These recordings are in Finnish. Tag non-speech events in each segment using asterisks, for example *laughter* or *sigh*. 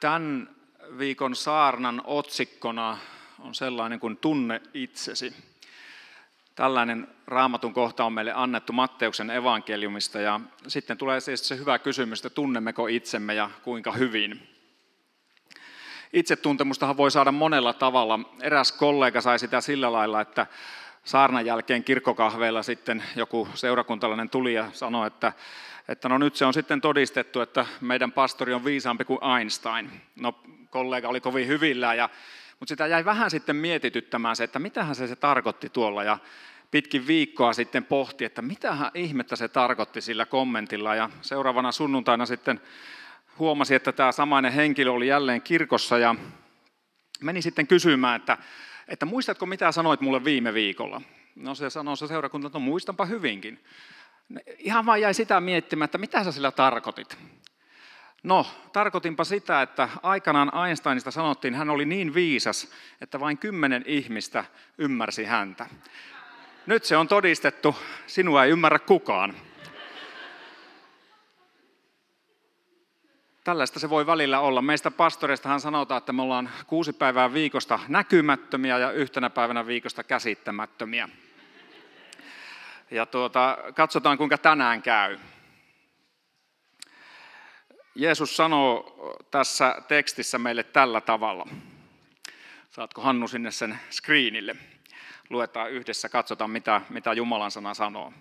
Tämän viikon saarnan otsikkona on sellainen kuin Tunne itsesi. Tällainen raamatun kohta on meille annettu Matteuksen evankeliumista ja sitten tulee siis se hyvä kysymys, että tunnemmeko itsemme ja kuinka hyvin. Itsetuntemustahan voi saada monella tavalla. Eräs kollega sai sitä sillä lailla, että saarnan jälkeen kirkkokahveilla sitten joku seurakuntalainen tuli ja sanoi, että, että no nyt se on sitten todistettu, että meidän pastori on viisaampi kuin Einstein. No kollega oli kovin hyvillään, ja, mutta sitä jäi vähän sitten mietityttämään se, että mitähän se, se tarkoitti tuolla. Ja pitkin viikkoa sitten pohti, että mitähän ihmettä se tarkoitti sillä kommentilla. Ja seuraavana sunnuntaina sitten huomasi, että tämä samainen henkilö oli jälleen kirkossa ja meni sitten kysymään, että, että muistatko mitä sanoit mulle viime viikolla? No se sanoi se seurakunta, että no muistanpa hyvinkin. Ihan vaan jäi sitä miettimään, että mitä sä sillä tarkoitit. No, tarkoitinpa sitä, että aikanaan Einsteinista sanottiin, hän oli niin viisas, että vain kymmenen ihmistä ymmärsi häntä. Nyt se on todistettu, sinua ei ymmärrä kukaan. Tällaista se voi välillä olla. Meistä pastoreistahan sanotaan, että me ollaan kuusi päivää viikosta näkymättömiä ja yhtenä päivänä viikosta käsittämättömiä. Ja tuota, katsotaan, kuinka tänään käy. Jeesus sanoo tässä tekstissä meille tällä tavalla. Saatko Hannu sinne sen screenille? Luetaan yhdessä, katsotaan mitä, mitä Jumalan sana sanoo.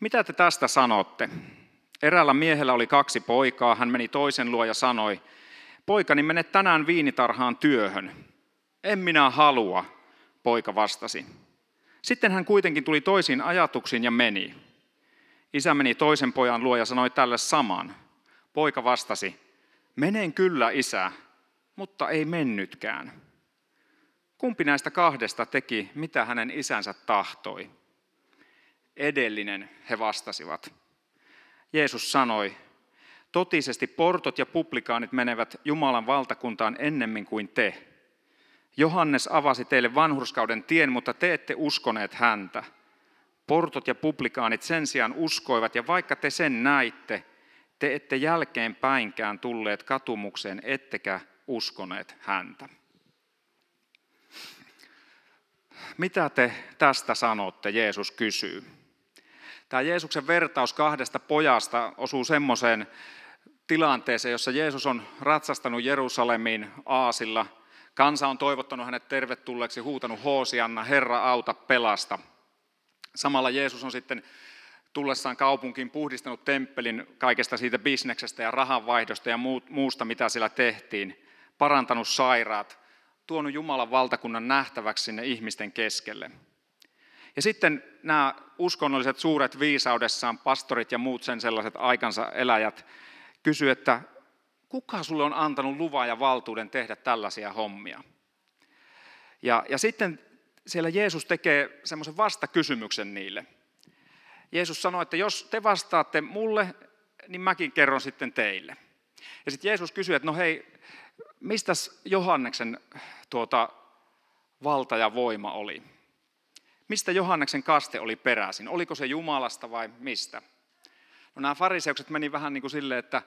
Mitä te tästä sanotte? Eräällä miehellä oli kaksi poikaa, hän meni toisen luo ja sanoi, poikani mene tänään viinitarhaan työhön. En minä halua, poika vastasi. Sitten hän kuitenkin tuli toisiin ajatuksiin ja meni. Isä meni toisen pojan luo ja sanoi tälle saman. Poika vastasi, menen kyllä isä, mutta ei mennytkään. Kumpi näistä kahdesta teki, mitä hänen isänsä tahtoi? Edellinen he vastasivat. Jeesus sanoi, totisesti portot ja publikaanit menevät Jumalan valtakuntaan ennemmin kuin te. Johannes avasi teille vanhurskauden tien, mutta te ette uskoneet häntä. Portot ja publikaanit sen sijaan uskoivat, ja vaikka te sen näitte, te ette jälkeenpäinkään tulleet katumukseen, ettekä uskoneet häntä. Mitä te tästä sanotte, Jeesus kysyy. Tämä Jeesuksen vertaus kahdesta pojasta osuu semmoiseen tilanteeseen, jossa Jeesus on ratsastanut Jerusalemiin aasilla. Kansa on toivottanut hänet tervetulleeksi, huutanut Hoosianna, Herra auta, pelasta. Samalla Jeesus on sitten tullessaan kaupunkiin puhdistanut temppelin kaikesta siitä bisneksestä ja rahanvaihdosta ja muusta, mitä siellä tehtiin, parantanut sairaat, tuonut Jumalan valtakunnan nähtäväksi sinne ihmisten keskelle. Ja sitten nämä uskonnolliset suuret viisaudessaan, pastorit ja muut sen sellaiset aikansa eläjät, kysyivät, että kuka sulle on antanut luvan ja valtuuden tehdä tällaisia hommia? Ja, ja sitten siellä Jeesus tekee semmoisen vastakysymyksen niille. Jeesus sanoi, että jos te vastaatte mulle, niin mäkin kerron sitten teille. Ja sitten Jeesus kysyi, että no hei, mistä Johanneksen tuota, valta ja voima oli? Mistä Johanneksen kaste oli peräisin? Oliko se Jumalasta vai mistä? No nämä fariseukset meni vähän niin kuin silleen, että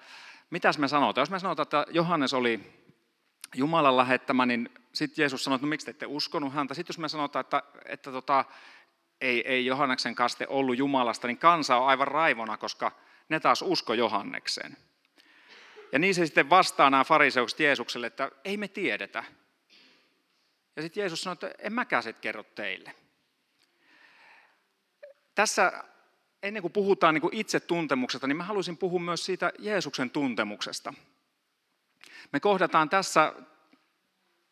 mitäs me sanotaan? Jos me sanotaan, että Johannes oli Jumalan lähettämä, niin sitten Jeesus sanoi, että no miksi te ette uskonut häntä? Sitten jos me sanotaan, että, että tota, ei, ei Johanneksen kaste ollut Jumalasta, niin kansa on aivan raivona, koska ne taas usko Johannekseen. Ja niin se sitten vastaa nämä fariseukset Jeesukselle, että ei me tiedetä. Ja sitten Jeesus sanoi, että en mäkään sit kerro teille. Tässä ennen kuin puhutaan niin kuin itsetuntemuksesta, niin mä haluaisin puhua myös siitä Jeesuksen tuntemuksesta. Me kohdataan tässä,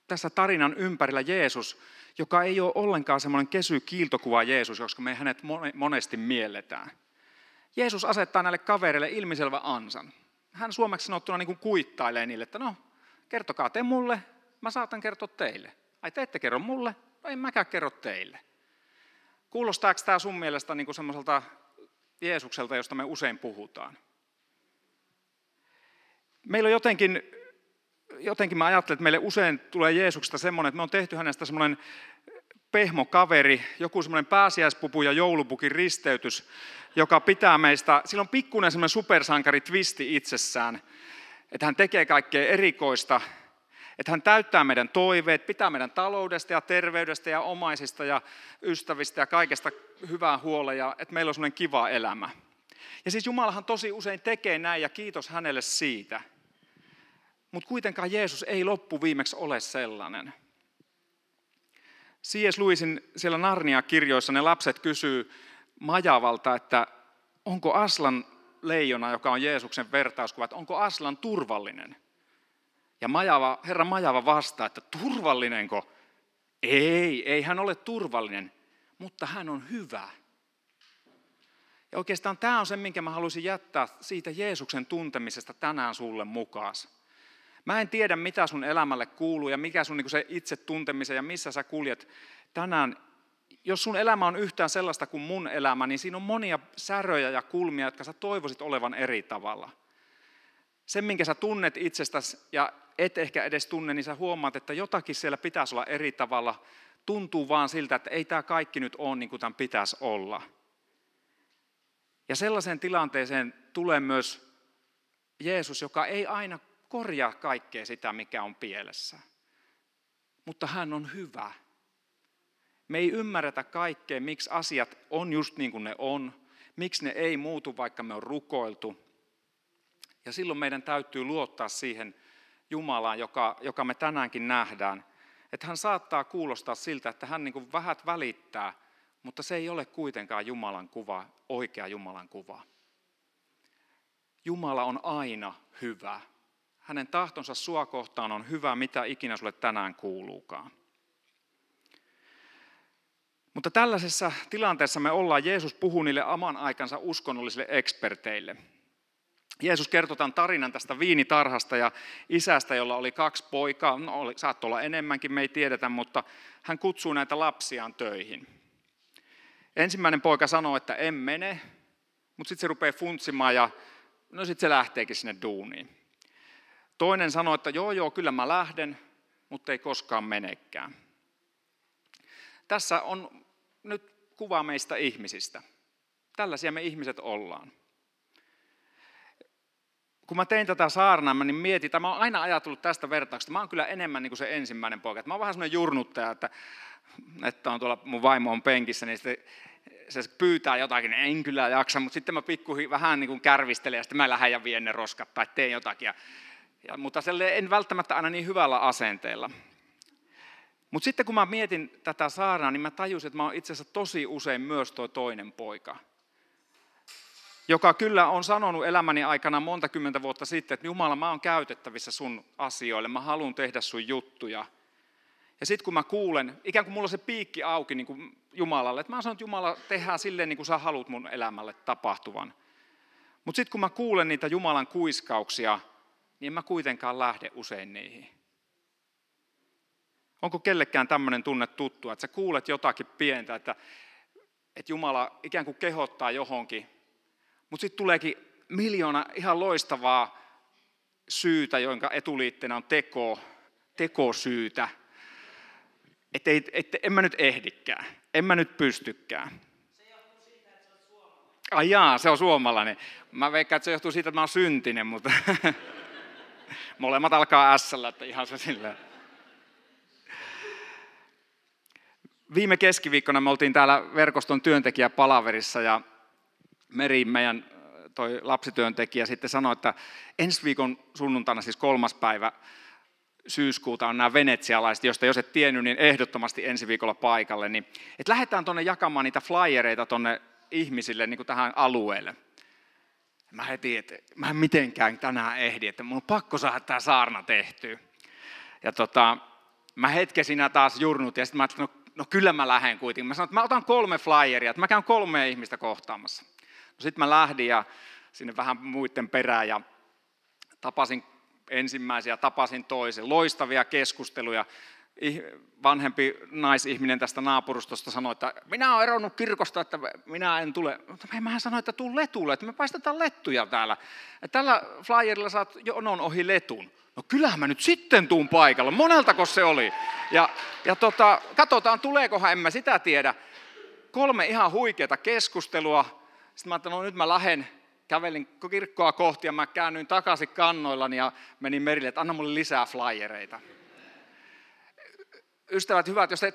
tässä tarinan ympärillä Jeesus, joka ei ole ollenkaan semmoinen kesy kiiltokuva Jeesus, koska me hänet monesti mielletään. Jeesus asettaa näille kavereille ilmiselvä ansan. Hän suomeksi sanottuna niin kuin kuittailee niille, että no, kertokaa te mulle, mä saatan kertoa teille. Ai te ette kerro mulle, no en mäkään kerro teille. Kuulostaako tämä sun mielestä niin kuin semmoiselta Jeesukselta, josta me usein puhutaan? Meillä on jotenkin, jotenkin mä ajattelen, että meille usein tulee Jeesuksesta semmoinen, että me on tehty hänestä semmoinen pehmokaveri, joku semmoinen pääsiäispupu ja joulupukin risteytys, joka pitää meistä, sillä on pikkuinen semmoinen supersankari twisti itsessään, että hän tekee kaikkea erikoista Että hän täyttää meidän toiveet, pitää meidän taloudesta ja terveydestä ja omaisista ja ystävistä ja kaikesta hyvää huolen ja että meillä on sellainen kiva elämä. Ja siis Jumalahan tosi usein tekee näin ja kiitos hänelle siitä. Mutta kuitenkaan Jeesus ei loppu viimeksi ole sellainen. C.S. Lewisin siellä Narnia-kirjoissa ne lapset kysyy Majavalta, että onko Aslan leijona, joka on Jeesuksen vertauskuva, että onko Aslan turvallinen? Ja Majava, herra Majava vastaa, että turvallinenko? Ei, ei hän ole turvallinen, mutta hän on hyvä. Ja oikeastaan tämä on se, minkä mä haluaisin jättää siitä Jeesuksen tuntemisesta tänään sulle mukaan. Mä en tiedä, mitä sun elämälle kuuluu ja mikä sun niin se itse tuntemisen ja missä sä kuljet tänään. Jos sun elämä on yhtään sellaista kuin mun elämä, niin siinä on monia säröjä ja kulmia, jotka sä toivoisit olevan eri tavalla. Sen, minkä sä tunnet itsestäsi ja et ehkä edes tunne, niin sä huomaat, että jotakin siellä pitäisi olla eri tavalla. Tuntuu vaan siltä, että ei tämä kaikki nyt ole niin kuin tämän pitäisi olla. Ja sellaiseen tilanteeseen tulee myös Jeesus, joka ei aina korjaa kaikkea sitä, mikä on pielessä. Mutta hän on hyvä. Me ei ymmärretä kaikkea, miksi asiat on just niin kuin ne on, miksi ne ei muutu, vaikka me on rukoiltu. Ja silloin meidän täytyy luottaa siihen Jumalaan, joka, joka me tänäänkin nähdään. Että hän saattaa kuulostaa siltä, että hän niin kuin vähät välittää, mutta se ei ole kuitenkaan Jumalan kuva, oikea Jumalan kuva. Jumala on aina hyvä. Hänen tahtonsa sua kohtaan on hyvä, mitä ikinä sulle tänään kuuluukaan. Mutta tällaisessa tilanteessa me ollaan, Jeesus puhuu niille oman aikansa uskonnollisille eksperteille. Jeesus kertoi tämän tarinan tästä viinitarhasta ja isästä, jolla oli kaksi poikaa. No, oli, saattoi olla enemmänkin, me ei tiedetä, mutta hän kutsuu näitä lapsiaan töihin. Ensimmäinen poika sanoo, että en mene, mutta sitten se rupeaa funtsimaan ja no sitten se lähteekin sinne duuniin. Toinen sanoi, että joo joo, kyllä mä lähden, mutta ei koskaan menekään. Tässä on nyt kuva meistä ihmisistä. Tällaisia me ihmiset ollaan. Kun mä tein tätä saarnaa, niin mietin, että mä oon aina ajatellut tästä vertauksesta. Mä oon kyllä enemmän niin kuin se ensimmäinen poika. Mä oon vähän semmoinen jurnuttaja, että, että on tuolla mun vaimo on penkissä, niin sitten se pyytää jotakin, en kyllä jaksa, mutta sitten mä pikkuhi vähän niin kuin kärvistelen ja sitten mä lähden ja vien ne roskat tai teen jotakin. Ja ja, mutta en välttämättä aina niin hyvällä asenteella. Mutta sitten kun mä mietin tätä saarnaa, niin mä tajusin, että mä oon itse asiassa tosi usein myös tuo toinen poika. Joka kyllä on sanonut elämäni aikana monta kymmentä vuotta sitten, että Jumala, mä oon käytettävissä sun asioille, mä haluan tehdä sun juttuja. Ja sitten kun mä kuulen, ikään kuin mulla on se piikki auki niin kuin Jumalalle, että mä sanon, että Jumala, tehdään silleen niin kuin sä haluat mun elämälle tapahtuvan. Mutta sitten kun mä kuulen niitä Jumalan kuiskauksia, niin en mä kuitenkaan lähde usein niihin. Onko kellekään tämmöinen tunne tuttua, että sä kuulet jotakin pientä, että, että Jumala ikään kuin kehottaa johonkin, mutta sitten tuleekin miljoona ihan loistavaa syytä, jonka etuliitteenä on teko, tekosyytä. Että et, et, en mä nyt ehdikään, en mä nyt pystykään. Ai jaa, se on suomalainen. Mä veikkaan, että se johtuu siitä, että mä oon syntinen, mutta *laughs* Molemmat alkaa s että ihan se silleen. Viime keskiviikkona me oltiin täällä verkoston työntekijäpalaverissa ja Meri, meidän toi lapsityöntekijä, sitten sanoi, että ensi viikon sunnuntaina, siis kolmas päivä syyskuuta on nämä venetsialaiset, joista jos et tiennyt, niin ehdottomasti ensi viikolla paikalle, niin että lähdetään tuonne jakamaan niitä flyereita tuonne ihmisille niin kuin tähän alueelle. Mä heti, että mä en mitenkään tänään ehdi, että mun on pakko saada tämä saarna tehtyä. Ja tota, mä hetken siinä taas jurnut ja sitten mä ajattelin, no, no kyllä mä lähden kuitenkin. Mä sanoin, että mä otan kolme flyeria, että mä käyn kolme ihmistä kohtaamassa. No sitten mä lähdin ja sinne vähän muiden perään ja tapasin ensimmäisiä, tapasin toisen. Loistavia keskusteluja vanhempi naisihminen tästä naapurustosta sanoi, että minä olen eronnut kirkosta, että minä en tule. Mutta mä sanoin, että tuu letulle, että me paistetaan lettuja täällä. Tällä flyerilla saat jonon ohi letun. No kyllähän mä nyt sitten tuun paikalla. Moneltako se oli? Ja, ja tota, katsotaan, tuleekohan, en mä sitä tiedä. Kolme ihan huikeata keskustelua. Sitten mä ajattelin, no nyt mä lähden kävelin kirkkoa kohti ja mä käännyin takaisin kannoillani ja menin merille, että anna mulle lisää flyereita. ystävät hyvät, jos te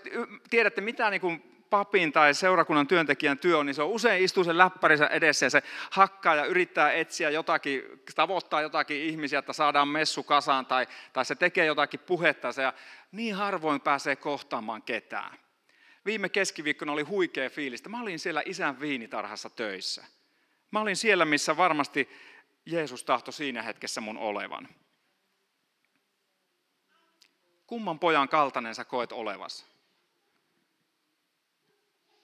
tiedätte mitä niin kuin papin tai seurakunnan työntekijän työ on, niin se on usein istuu sen läppärinsä edessä ja se hakkaa ja yrittää etsiä jotakin, tavoittaa jotakin ihmisiä, että saadaan messu kasaan tai, tai se tekee jotakin puhetta ja niin harvoin pääsee kohtaamaan ketään. Viime keskiviikkona oli huikea fiilistä. Mä olin siellä isän viinitarhassa töissä. Mä olin siellä, missä varmasti Jeesus tahto siinä hetkessä mun olevan. Kumman pojan kaltainen sä koet olevas?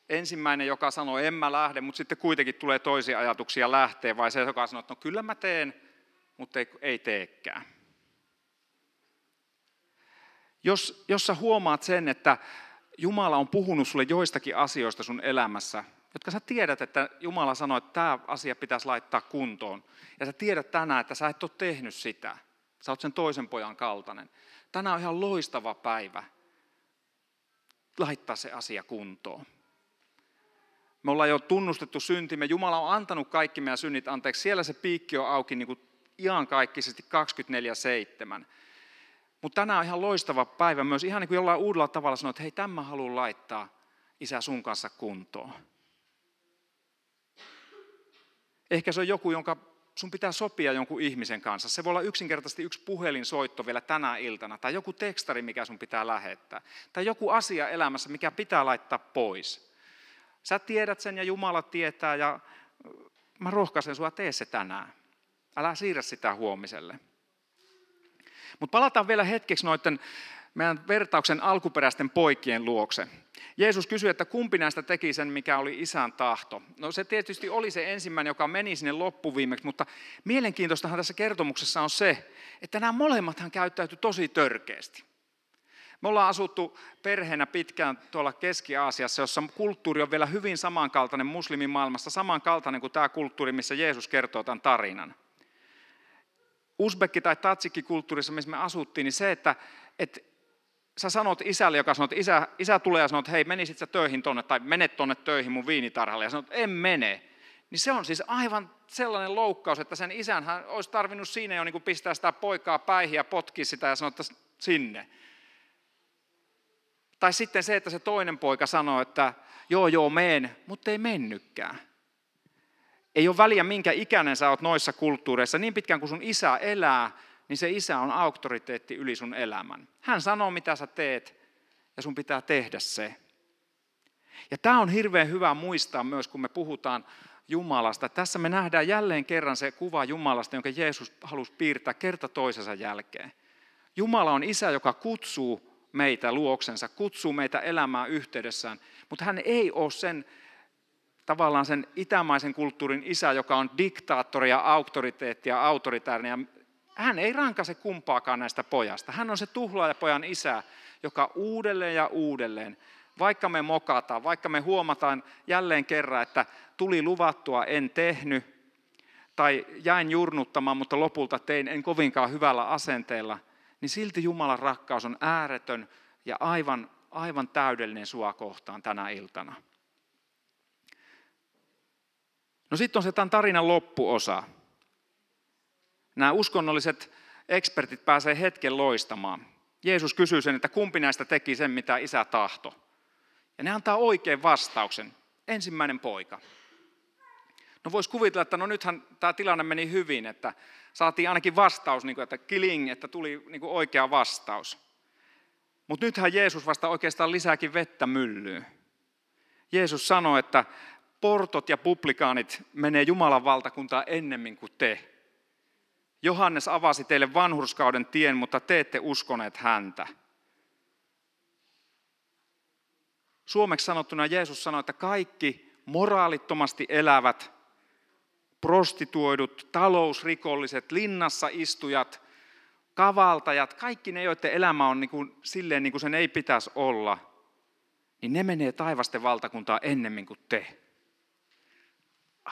Ensimmäinen, joka sanoo, en mä lähde, mutta sitten kuitenkin tulee toisia ajatuksia lähtee, vai se, joka sanoo, että no kyllä mä teen, mutta ei, ei teekään. Jos, jos sä huomaat sen, että Jumala on puhunut sulle joistakin asioista sun elämässä, jotka sä tiedät, että Jumala sanoi, että tämä asia pitäisi laittaa kuntoon. Ja sä tiedät tänään, että sä et ole tehnyt sitä. Sä oot sen toisen pojan kaltainen. Tänään on ihan loistava päivä laittaa se asia kuntoon. Me ollaan jo tunnustettu syntimme. Jumala on antanut kaikki meidän synnit anteeksi. Siellä se piikki on auki niin kuin iankaikkisesti 24-7. Mutta tänään on ihan loistava päivä myös ihan niin kuin jollain uudella tavalla sanoa, että hei, tämä haluan laittaa isä sun kanssa kuntoon. Ehkä se on joku, jonka sun pitää sopia jonkun ihmisen kanssa. Se voi olla yksinkertaisesti yksi puhelinsoitto vielä tänä iltana, tai joku tekstari, mikä sun pitää lähettää, tai joku asia elämässä, mikä pitää laittaa pois. Sä tiedät sen ja Jumala tietää, ja mä rohkaisen sua, tee se tänään. Älä siirrä sitä huomiselle. Mutta palataan vielä hetkeksi noiden meidän vertauksen alkuperäisten poikien luokse. Jeesus kysyi, että kumpi näistä teki sen, mikä oli isän tahto. No se tietysti oli se ensimmäinen, joka meni sinne loppuviimeksi, mutta mielenkiintoistahan tässä kertomuksessa on se, että nämä molemmathan käyttäytyi tosi törkeästi. Me ollaan asuttu perheenä pitkään tuolla Keski-Aasiassa, jossa kulttuuri on vielä hyvin samankaltainen muslimimaailmassa, samankaltainen kuin tämä kulttuuri, missä Jeesus kertoo tämän tarinan. Usbekki- tai tatsikki-kulttuurissa, missä me asuttiin, niin se, että, että sä sanot isälle, joka sanoo, että isä, isä tulee ja sanoo, että hei, menisit sä töihin tonne, tai menet tonne töihin mun viinitarhalle, ja sanot, en mene. Niin se on siis aivan sellainen loukkaus, että sen isän hän olisi tarvinnut siinä jo niin pistää sitä poikaa päihin ja potkia sitä ja sanoa, että sinne. Tai sitten se, että se toinen poika sanoo, että joo joo meen, mutta ei mennykään. Ei ole väliä minkä ikäinen sä oot noissa kulttuureissa, niin pitkään kuin sun isä elää, niin se isä on auktoriteetti yli sun elämän. Hän sanoo, mitä sä teet, ja sun pitää tehdä se. Ja tämä on hirveän hyvä muistaa myös, kun me puhutaan Jumalasta. Tässä me nähdään jälleen kerran se kuva Jumalasta, jonka Jeesus halusi piirtää kerta toisensa jälkeen. Jumala on isä, joka kutsuu meitä luoksensa, kutsuu meitä elämään yhteydessään, mutta hän ei ole sen tavallaan sen itämaisen kulttuurin isä, joka on diktaattori ja auktoriteetti ja autoritäärinen hän ei rankase kumpaakaan näistä pojasta. Hän on se tuhlaajapojan isä, joka uudelleen ja uudelleen, vaikka me mokataan, vaikka me huomataan jälleen kerran, että tuli luvattua, en tehnyt, tai jäin jurnuttamaan, mutta lopulta tein en kovinkaan hyvällä asenteella, niin silti Jumalan rakkaus on ääretön ja aivan, aivan täydellinen sua kohtaan tänä iltana. No sitten on se tämän tarinan loppuosa nämä uskonnolliset ekspertit pääsee hetken loistamaan. Jeesus kysyy sen, että kumpi näistä teki sen, mitä isä tahto. Ja ne antaa oikein vastauksen. Ensimmäinen poika. No voisi kuvitella, että no nythän tämä tilanne meni hyvin, että saatiin ainakin vastaus, niin kuin, että kiling, että tuli niin kuin oikea vastaus. Mutta nythän Jeesus vasta oikeastaan lisääkin vettä myllyyn. Jeesus sanoi, että portot ja publikaanit menee Jumalan valtakuntaan ennemmin kuin te. Johannes avasi teille vanhurskauden tien, mutta te ette uskoneet häntä. Suomeksi sanottuna Jeesus sanoi, että kaikki moraalittomasti elävät, prostituoidut, talousrikolliset, linnassa istujat, kavaltajat, kaikki ne, joiden elämä on niin kuin, silleen niin kuin sen ei pitäisi olla, niin ne menee taivasten valtakuntaa ennemmin kuin te.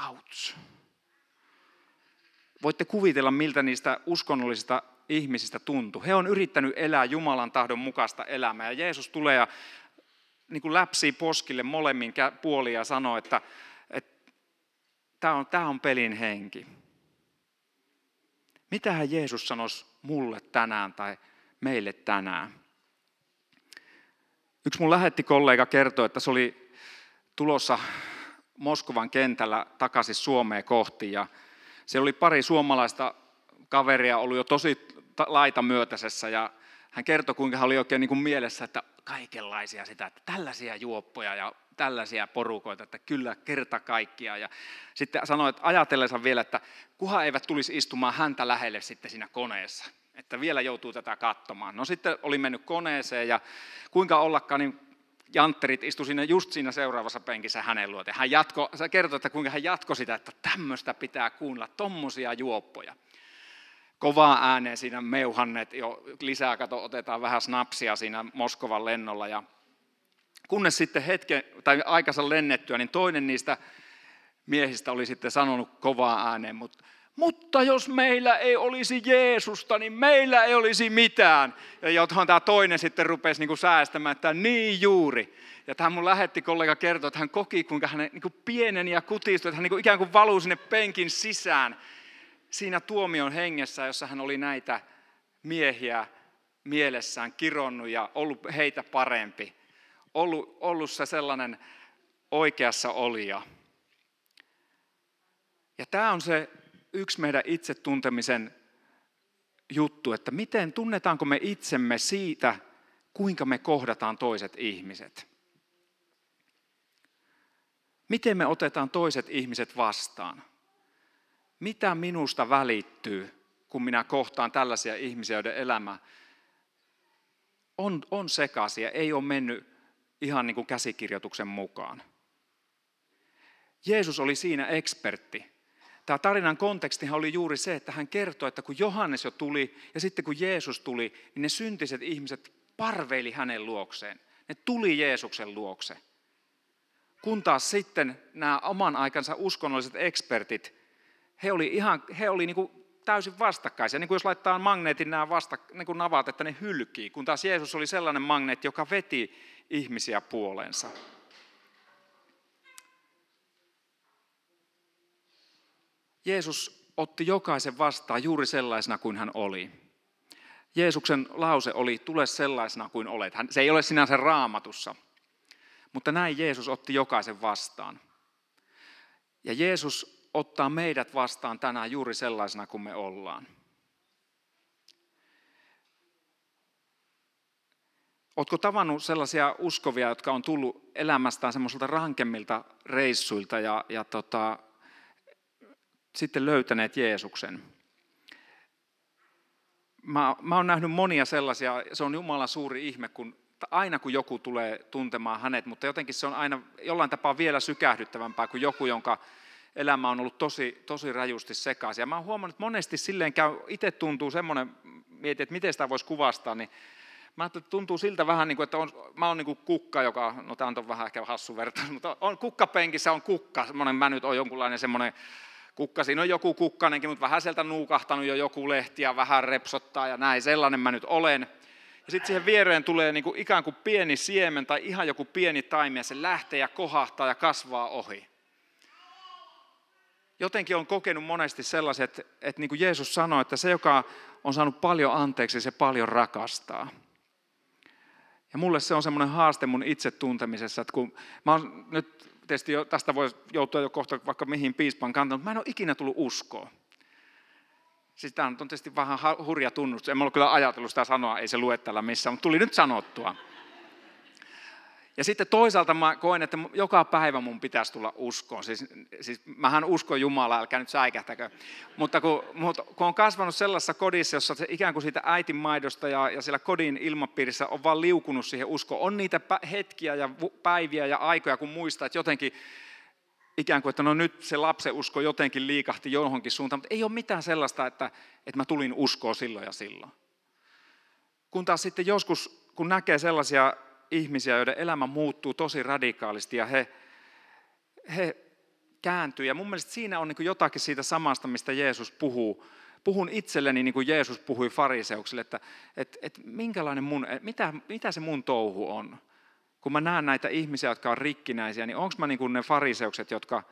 Ouch. Voitte kuvitella, miltä niistä uskonnollisista ihmisistä tuntuu. He on yrittänyt elää Jumalan tahdon mukaista elämää. Ja Jeesus tulee ja niin kuin läpsii poskille molemmin puolin ja sanoo, että, tämä, on, on pelin henki. Mitähän Jeesus sanoisi mulle tänään tai meille tänään? Yksi mun lähetti kollega kertoi, että se oli tulossa Moskovan kentällä takaisin Suomeen kohti ja siellä oli pari suomalaista kaveria ollut jo tosi laita myötäisessä ja hän kertoi, kuinka hän oli oikein niin kuin mielessä, että kaikenlaisia sitä, että tällaisia juoppoja ja tällaisia porukoita, että kyllä kerta kaikkia. Ja sitten sanoi, että ajatelleensa vielä, että kuha eivät tulisi istumaan häntä lähelle sitten siinä koneessa, että vielä joutuu tätä katsomaan. No sitten oli mennyt koneeseen ja kuinka ollakaan, niin jantterit istu siinä just siinä seuraavassa penkissä hänen luote. Hän jatko, se kertoi, että kuinka hän jatkoi sitä, että tämmöistä pitää kuunnella, tommosia juoppoja. Kovaa ääneen siinä meuhanneet jo lisää, kato, otetaan vähän snapsia siinä Moskovan lennolla. Ja kunnes sitten hetken, tai aikansa lennettyä, niin toinen niistä miehistä oli sitten sanonut kovaa ääneen, mutta mutta jos meillä ei olisi Jeesusta, niin meillä ei olisi mitään. Ja johon tämä toinen sitten rupesi niin kuin säästämään, että niin juuri. Ja tämä mun lähetti kollega kertoi, että hän koki, kuinka hän niin kuin pienen ja kutistui, että hän niin kuin ikään kuin valuu sinne penkin sisään siinä tuomion hengessä, jossa hän oli näitä miehiä mielessään kironnut ja ollut heitä parempi. Ollut, ollut se sellainen oikeassa olija. Ja tämä on se yksi meidän itsetuntemisen juttu, että miten tunnetaanko me itsemme siitä, kuinka me kohdataan toiset ihmiset. Miten me otetaan toiset ihmiset vastaan? Mitä minusta välittyy, kun minä kohtaan tällaisia ihmisiä, joiden elämä on, on sekaisin ja ei ole mennyt ihan niin kuin käsikirjoituksen mukaan. Jeesus oli siinä ekspertti. Tämä tarinan kontekstihan oli juuri se, että hän kertoi, että kun Johannes jo tuli ja sitten kun Jeesus tuli, niin ne syntiset ihmiset parveili hänen luokseen. Ne tuli Jeesuksen luokse. Kun taas sitten nämä oman aikansa uskonnolliset ekspertit, he oli, ihan, he oli niin kuin täysin vastakkaisia. Niin kuin jos laittaa magneetin nämä vasta, niin kuin navat, että ne hylkii. Kun taas Jeesus oli sellainen magneetti, joka veti ihmisiä puoleensa. Jeesus otti jokaisen vastaan juuri sellaisena kuin hän oli. Jeesuksen lause oli, tule sellaisena kuin olet. Se ei ole sinänsä raamatussa, mutta näin Jeesus otti jokaisen vastaan. Ja Jeesus ottaa meidät vastaan tänään juuri sellaisena kuin me ollaan. Oletko tavannut sellaisia uskovia, jotka on tullut elämästään semmoisilta rankemmilta reissuilta ja, ja tota, sitten löytäneet Jeesuksen. Mä, mä oon nähnyt monia sellaisia, se on Jumalan suuri ihme, kun aina kun joku tulee tuntemaan hänet, mutta jotenkin se on aina jollain tapaa vielä sykähdyttävämpää kuin joku, jonka elämä on ollut tosi, tosi rajusti sekaisin. Ja mä oon huomannut, että monesti silleen käy, itse tuntuu semmoinen, mietin, että miten sitä voisi kuvastaa, niin mä että tuntuu siltä vähän niin kuin, että on, mä oon niin kuin kukka, joka, no tämä on vähän ehkä hassu vertaus, mutta on kukkapenkissä on kukka, semmoinen, mä nyt on jonkunlainen semmoinen kukka, siinä on joku kukkanenkin, mutta vähän sieltä nuukahtanut jo joku lehti ja vähän repsottaa ja näin, sellainen mä nyt olen. Ja sitten siihen viereen tulee niin kuin ikään kuin pieni siemen tai ihan joku pieni taimi ja se lähtee ja kohahtaa ja kasvaa ohi. Jotenkin on kokenut monesti sellaiset, että, että niin kuin Jeesus sanoi, että se, joka on saanut paljon anteeksi, se paljon rakastaa. Ja mulle se on semmoinen haaste mun itse tuntemisessa, että kun mä oon nyt tietysti jo, tästä voi joutua jo kohta vaikka mihin piispan kantaa, mutta mä en ole ikinä tullut uskoa. Siis tämä on tietysti vähän hurja tunnustus. En ole kyllä ajatellut sitä sanoa, ei se lue täällä missään, mutta tuli nyt sanottua. Ja sitten toisaalta mä koen, että joka päivä mun pitäisi tulla uskoon. Siis, siis mähän uskon Jumalaa, älkää nyt säikähtäkö. Mutta kun, mutta kun on kasvanut sellaisessa kodissa, jossa se ikään kuin siitä äitin maidosta ja, ja siellä kodin ilmapiirissä on vaan liukunut siihen uskoon. On niitä hetkiä ja päiviä ja aikoja, kun muistaa, että jotenkin ikään kuin, että no nyt se lapsen usko jotenkin liikahti johonkin suuntaan, mutta ei ole mitään sellaista, että, että mä tulin uskoa silloin ja silloin. Kun taas sitten joskus, kun näkee sellaisia ihmisiä, joiden elämä muuttuu tosi radikaalisti ja he, he kääntyy. Ja mun mielestä siinä on niin jotakin siitä samasta, mistä Jeesus puhuu. Puhun itselleni niin kuin Jeesus puhui fariseuksille, että, että, että minkälainen mun, mitä, mitä se mun touhu on. Kun mä näen näitä ihmisiä, jotka on rikkinäisiä, niin onko mä niin kuin ne fariseukset, jotka,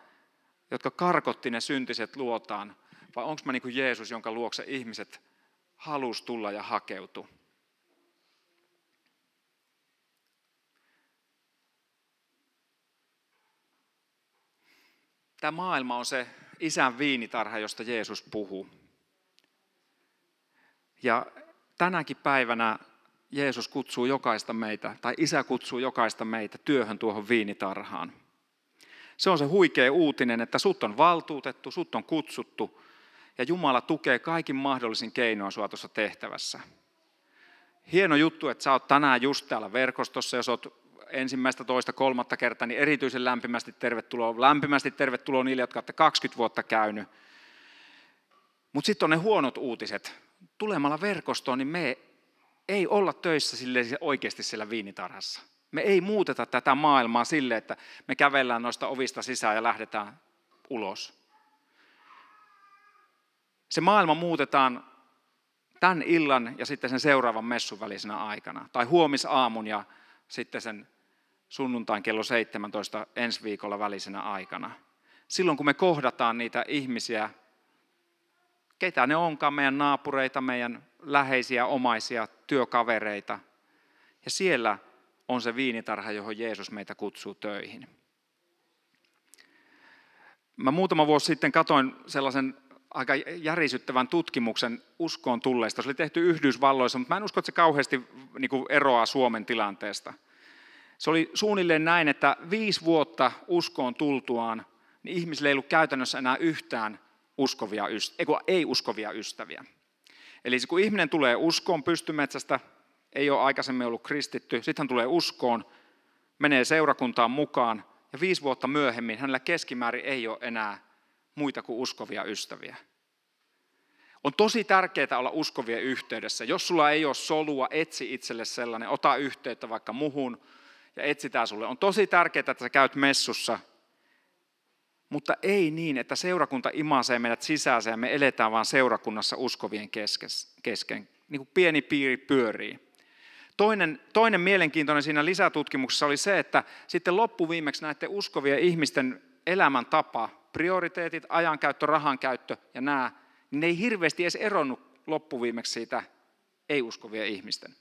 jotka karkotti ne syntiset luotaan, vai onko mä niin kuin Jeesus, jonka luokse ihmiset halus tulla ja hakeutua? Tämä maailma on se isän viinitarha, josta Jeesus puhuu. Ja tänäkin päivänä Jeesus kutsuu jokaista meitä, tai isä kutsuu jokaista meitä työhön tuohon viinitarhaan. Se on se huikea uutinen, että sut on valtuutettu, sut on kutsuttu, ja Jumala tukee kaikin mahdollisin keinoin sua tuossa tehtävässä. Hieno juttu, että sä oot tänään just täällä verkostossa, jos oot ensimmäistä, toista, kolmatta kertaa, niin erityisen lämpimästi tervetuloa. Lämpimästi tervetuloa niille, jotka olette 20 vuotta käynyt. Mutta sitten on ne huonot uutiset. Tulemalla verkostoon, niin me ei olla töissä sille oikeasti siellä viinitarhassa. Me ei muuteta tätä maailmaa sille, että me kävellään noista ovista sisään ja lähdetään ulos. Se maailma muutetaan tämän illan ja sitten sen seuraavan messun välisenä aikana. Tai huomisaamun ja sitten sen sunnuntain kello 17 ensi viikolla välisenä aikana. Silloin kun me kohdataan niitä ihmisiä, ketä ne onkaan, meidän naapureita, meidän läheisiä, omaisia, työkavereita. Ja siellä on se viinitarha, johon Jeesus meitä kutsuu töihin. Mä muutama vuosi sitten katoin sellaisen aika järisyttävän tutkimuksen uskoon tulleista. Se oli tehty Yhdysvalloissa, mutta mä en usko, että se kauheasti niin kuin eroaa Suomen tilanteesta. Se oli suunnilleen näin, että viisi vuotta uskoon tultuaan, niin ihmisillä ei ollut käytännössä enää yhtään uskovia, ei-uskovia ystäviä. Eli kun ihminen tulee uskoon pystymetsästä, ei ole aikaisemmin ollut kristitty, sitten hän tulee uskoon, menee seurakuntaan mukaan, ja viisi vuotta myöhemmin hänellä keskimäärin ei ole enää muita kuin uskovia ystäviä. On tosi tärkeää olla uskovien yhteydessä. Jos sulla ei ole solua, etsi itselle sellainen, ota yhteyttä vaikka muhun ja etsitään sulle. On tosi tärkeää, että sä käyt messussa, mutta ei niin, että seurakunta imasee meidät sisään ja me eletään vaan seurakunnassa uskovien kesken. Niin kuin pieni piiri pyörii. Toinen, toinen mielenkiintoinen siinä lisätutkimuksessa oli se, että sitten loppuviimeksi näiden uskovien ihmisten elämäntapa, prioriteetit, ajankäyttö, rahankäyttö ja nämä, niin ne ei hirveästi edes eronnut loppuviimeksi siitä ei-uskovien ihmisten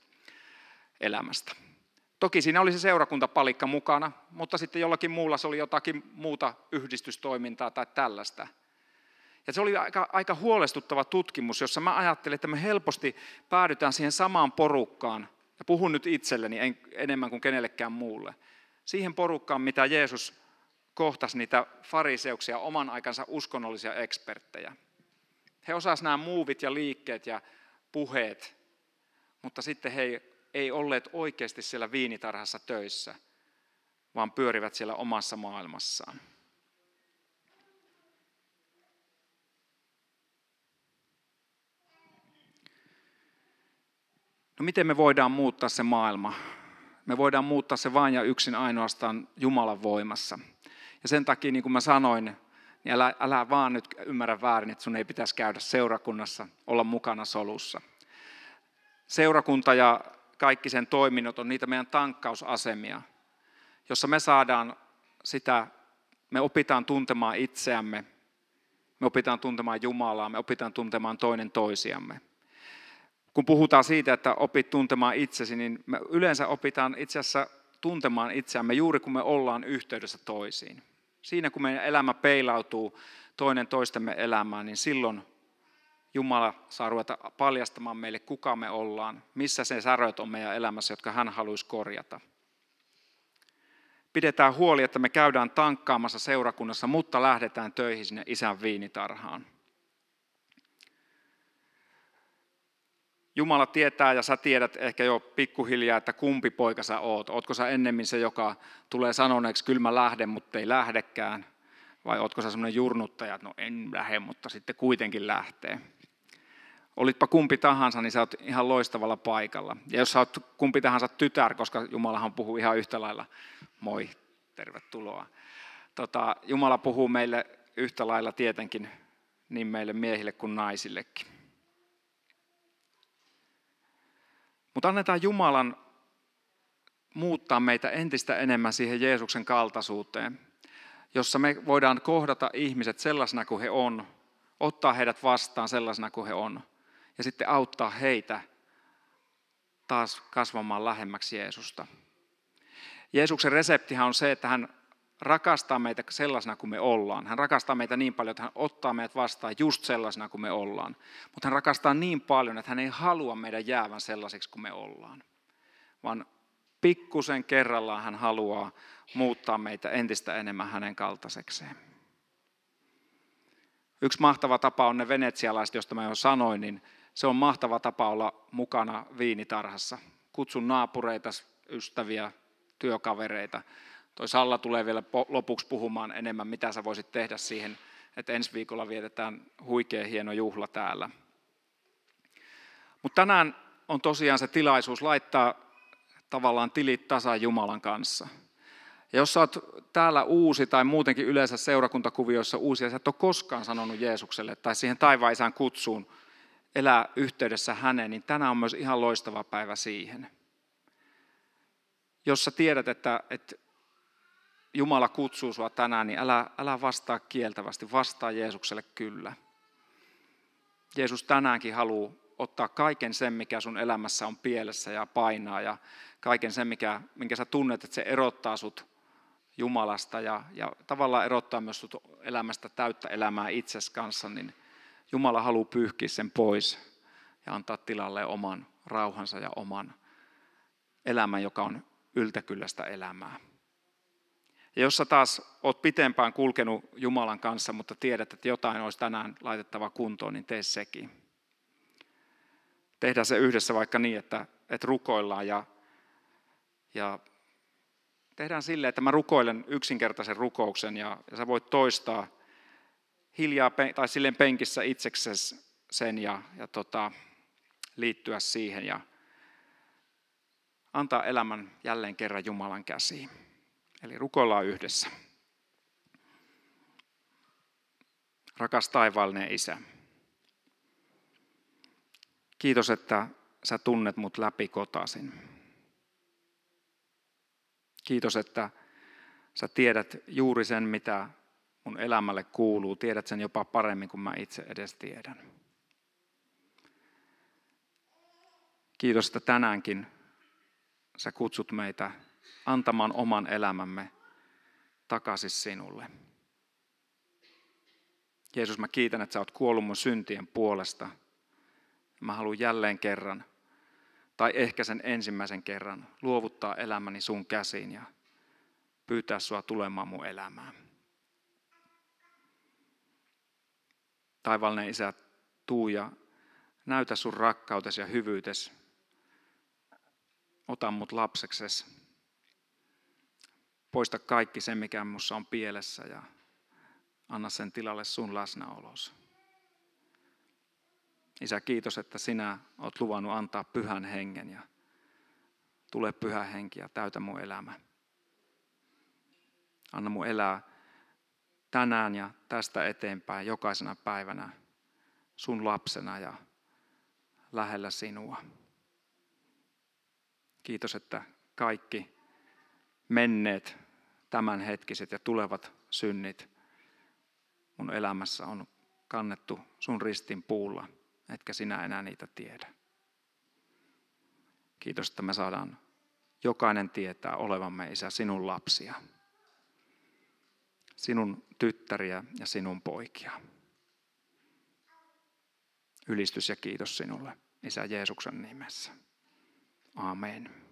elämästä. Toki siinä oli se seurakuntapalikka mukana, mutta sitten jollakin muulla se oli jotakin muuta yhdistystoimintaa tai tällaista. Ja se oli aika, aika huolestuttava tutkimus, jossa mä ajattelin, että me helposti päädytään siihen samaan porukkaan, ja puhun nyt itselleni en, enemmän kuin kenellekään muulle, siihen porukkaan, mitä Jeesus kohtasi niitä fariseuksia, oman aikansa uskonnollisia eksperttejä. He osasivat nämä muuvit ja liikkeet ja puheet, mutta sitten he ei olleet oikeasti siellä viinitarhassa töissä, vaan pyörivät siellä omassa maailmassaan. No miten me voidaan muuttaa se maailma? Me voidaan muuttaa se vain ja yksin ainoastaan Jumalan voimassa. Ja sen takia, niin kuin mä sanoin, niin älä, älä vaan nyt ymmärrä väärin, että sun ei pitäisi käydä seurakunnassa, olla mukana solussa. Seurakunta ja kaikki sen toiminnot on niitä meidän tankkausasemia, jossa me saadaan sitä, me opitaan tuntemaan itseämme, me opitaan tuntemaan Jumalaa, me opitaan tuntemaan toinen toisiamme. Kun puhutaan siitä, että opit tuntemaan itsesi, niin me yleensä opitaan itse asiassa tuntemaan itseämme juuri kun me ollaan yhteydessä toisiin. Siinä kun meidän elämä peilautuu toinen toistemme elämään, niin silloin Jumala saa ruveta paljastamaan meille, kuka me ollaan, missä se säröt on meidän elämässä, jotka hän haluaisi korjata. Pidetään huoli, että me käydään tankkaamassa seurakunnassa, mutta lähdetään töihin sinne isän viinitarhaan. Jumala tietää ja sä tiedät ehkä jo pikkuhiljaa, että kumpi poika sä oot. Ootko sä ennemmin se, joka tulee sanoneeksi, kyllä mä lähden, mutta ei lähdekään? Vai ootko sä semmoinen jurnuttaja, että no en lähde, mutta sitten kuitenkin lähtee? Olitpa kumpi tahansa, niin sä oot ihan loistavalla paikalla. Ja jos sä oot kumpi tahansa tytär, koska Jumalahan puhuu ihan yhtä lailla, moi, tervetuloa. Tota, Jumala puhuu meille yhtä lailla tietenkin niin meille miehille kuin naisillekin. Mutta annetaan Jumalan muuttaa meitä entistä enemmän siihen Jeesuksen kaltaisuuteen, jossa me voidaan kohdata ihmiset sellaisena kuin he on, ottaa heidät vastaan sellaisena kuin he on, ja sitten auttaa heitä taas kasvamaan lähemmäksi Jeesusta. Jeesuksen reseptihän on se, että hän rakastaa meitä sellaisena kuin me ollaan. Hän rakastaa meitä niin paljon, että hän ottaa meidät vastaan just sellaisena kuin me ollaan. Mutta hän rakastaa niin paljon, että hän ei halua meidän jäävän sellaisiksi kuin me ollaan. Vaan pikkusen kerrallaan hän haluaa muuttaa meitä entistä enemmän hänen kaltaisekseen. Yksi mahtava tapa on ne venetsialaiset, josta mä jo sanoin, niin se on mahtava tapa olla mukana viinitarhassa. Kutsun naapureita, ystäviä, työkavereita. Toi Salla tulee vielä lopuksi puhumaan enemmän, mitä sä voisit tehdä siihen, että ensi viikolla vietetään huikea hieno juhla täällä. Mutta tänään on tosiaan se tilaisuus laittaa tavallaan tilit tasan Jumalan kanssa. Ja jos sä oot täällä uusi tai muutenkin yleensä seurakuntakuvioissa uusi ja sä et ole koskaan sanonut Jeesukselle tai siihen taivaan kutsuun elää yhteydessä häneen, niin tänään on myös ihan loistava päivä siihen. Jos sä tiedät, että, että Jumala kutsuu sua tänään, niin älä, älä vastaa kieltävästi, vastaa Jeesukselle kyllä. Jeesus tänäänkin haluaa ottaa kaiken sen, mikä sun elämässä on pielessä ja painaa ja kaiken sen, mikä, minkä sä tunnet, että se erottaa sut Jumalasta ja, ja tavallaan erottaa myös sut elämästä täyttä elämää itses kanssa, niin Jumala haluaa pyyhkiä sen pois ja antaa tilalle oman rauhansa ja oman elämän, joka on yltäkyllästä elämää. Ja jos sä taas oot pitempään kulkenut Jumalan kanssa, mutta tiedät, että jotain olisi tänään laitettava kuntoon, niin tee sekin. Tehdään se yhdessä vaikka niin, että, että rukoillaan ja, ja tehdään silleen, että mä rukoilen yksinkertaisen rukouksen ja, ja sä voit toistaa hiljaa tai silleen penkissä itseksesi sen ja, ja tota, liittyä siihen ja antaa elämän jälleen kerran Jumalan käsiin. Eli rukoillaan yhdessä. Rakas taivaallinen Isä, kiitos, että sä tunnet mut läpi kotasin. Kiitos, että sä tiedät juuri sen, mitä mun elämälle kuuluu. Tiedät sen jopa paremmin kuin mä itse edes tiedän. Kiitos, että tänäänkin sä kutsut meitä antamaan oman elämämme takaisin sinulle. Jeesus, mä kiitän, että sä oot kuollut mun syntien puolesta. Mä haluan jälleen kerran, tai ehkä sen ensimmäisen kerran, luovuttaa elämäni sun käsiin ja pyytää sua tulemaan mun elämään. Taivallinen Isä, tuu ja näytä sun rakkautesi ja hyvyytesi. Ota mut lapseksesi Poista kaikki se, mikä minussa on pielessä ja anna sen tilalle sun läsnäolos. Isä, kiitos, että sinä olet luvannut antaa pyhän hengen ja tule pyhä henki ja täytä mun elämä. Anna mun elää tänään ja tästä eteenpäin jokaisena päivänä sun lapsena ja lähellä sinua. Kiitos, että kaikki menneet tämänhetkiset ja tulevat synnit mun elämässä on kannettu sun ristin puulla, etkä sinä enää niitä tiedä. Kiitos, että me saadaan jokainen tietää olevamme, Isä, sinun lapsia, sinun tyttäriä ja sinun poikia. Ylistys ja kiitos sinulle, Isä Jeesuksen nimessä. Amen.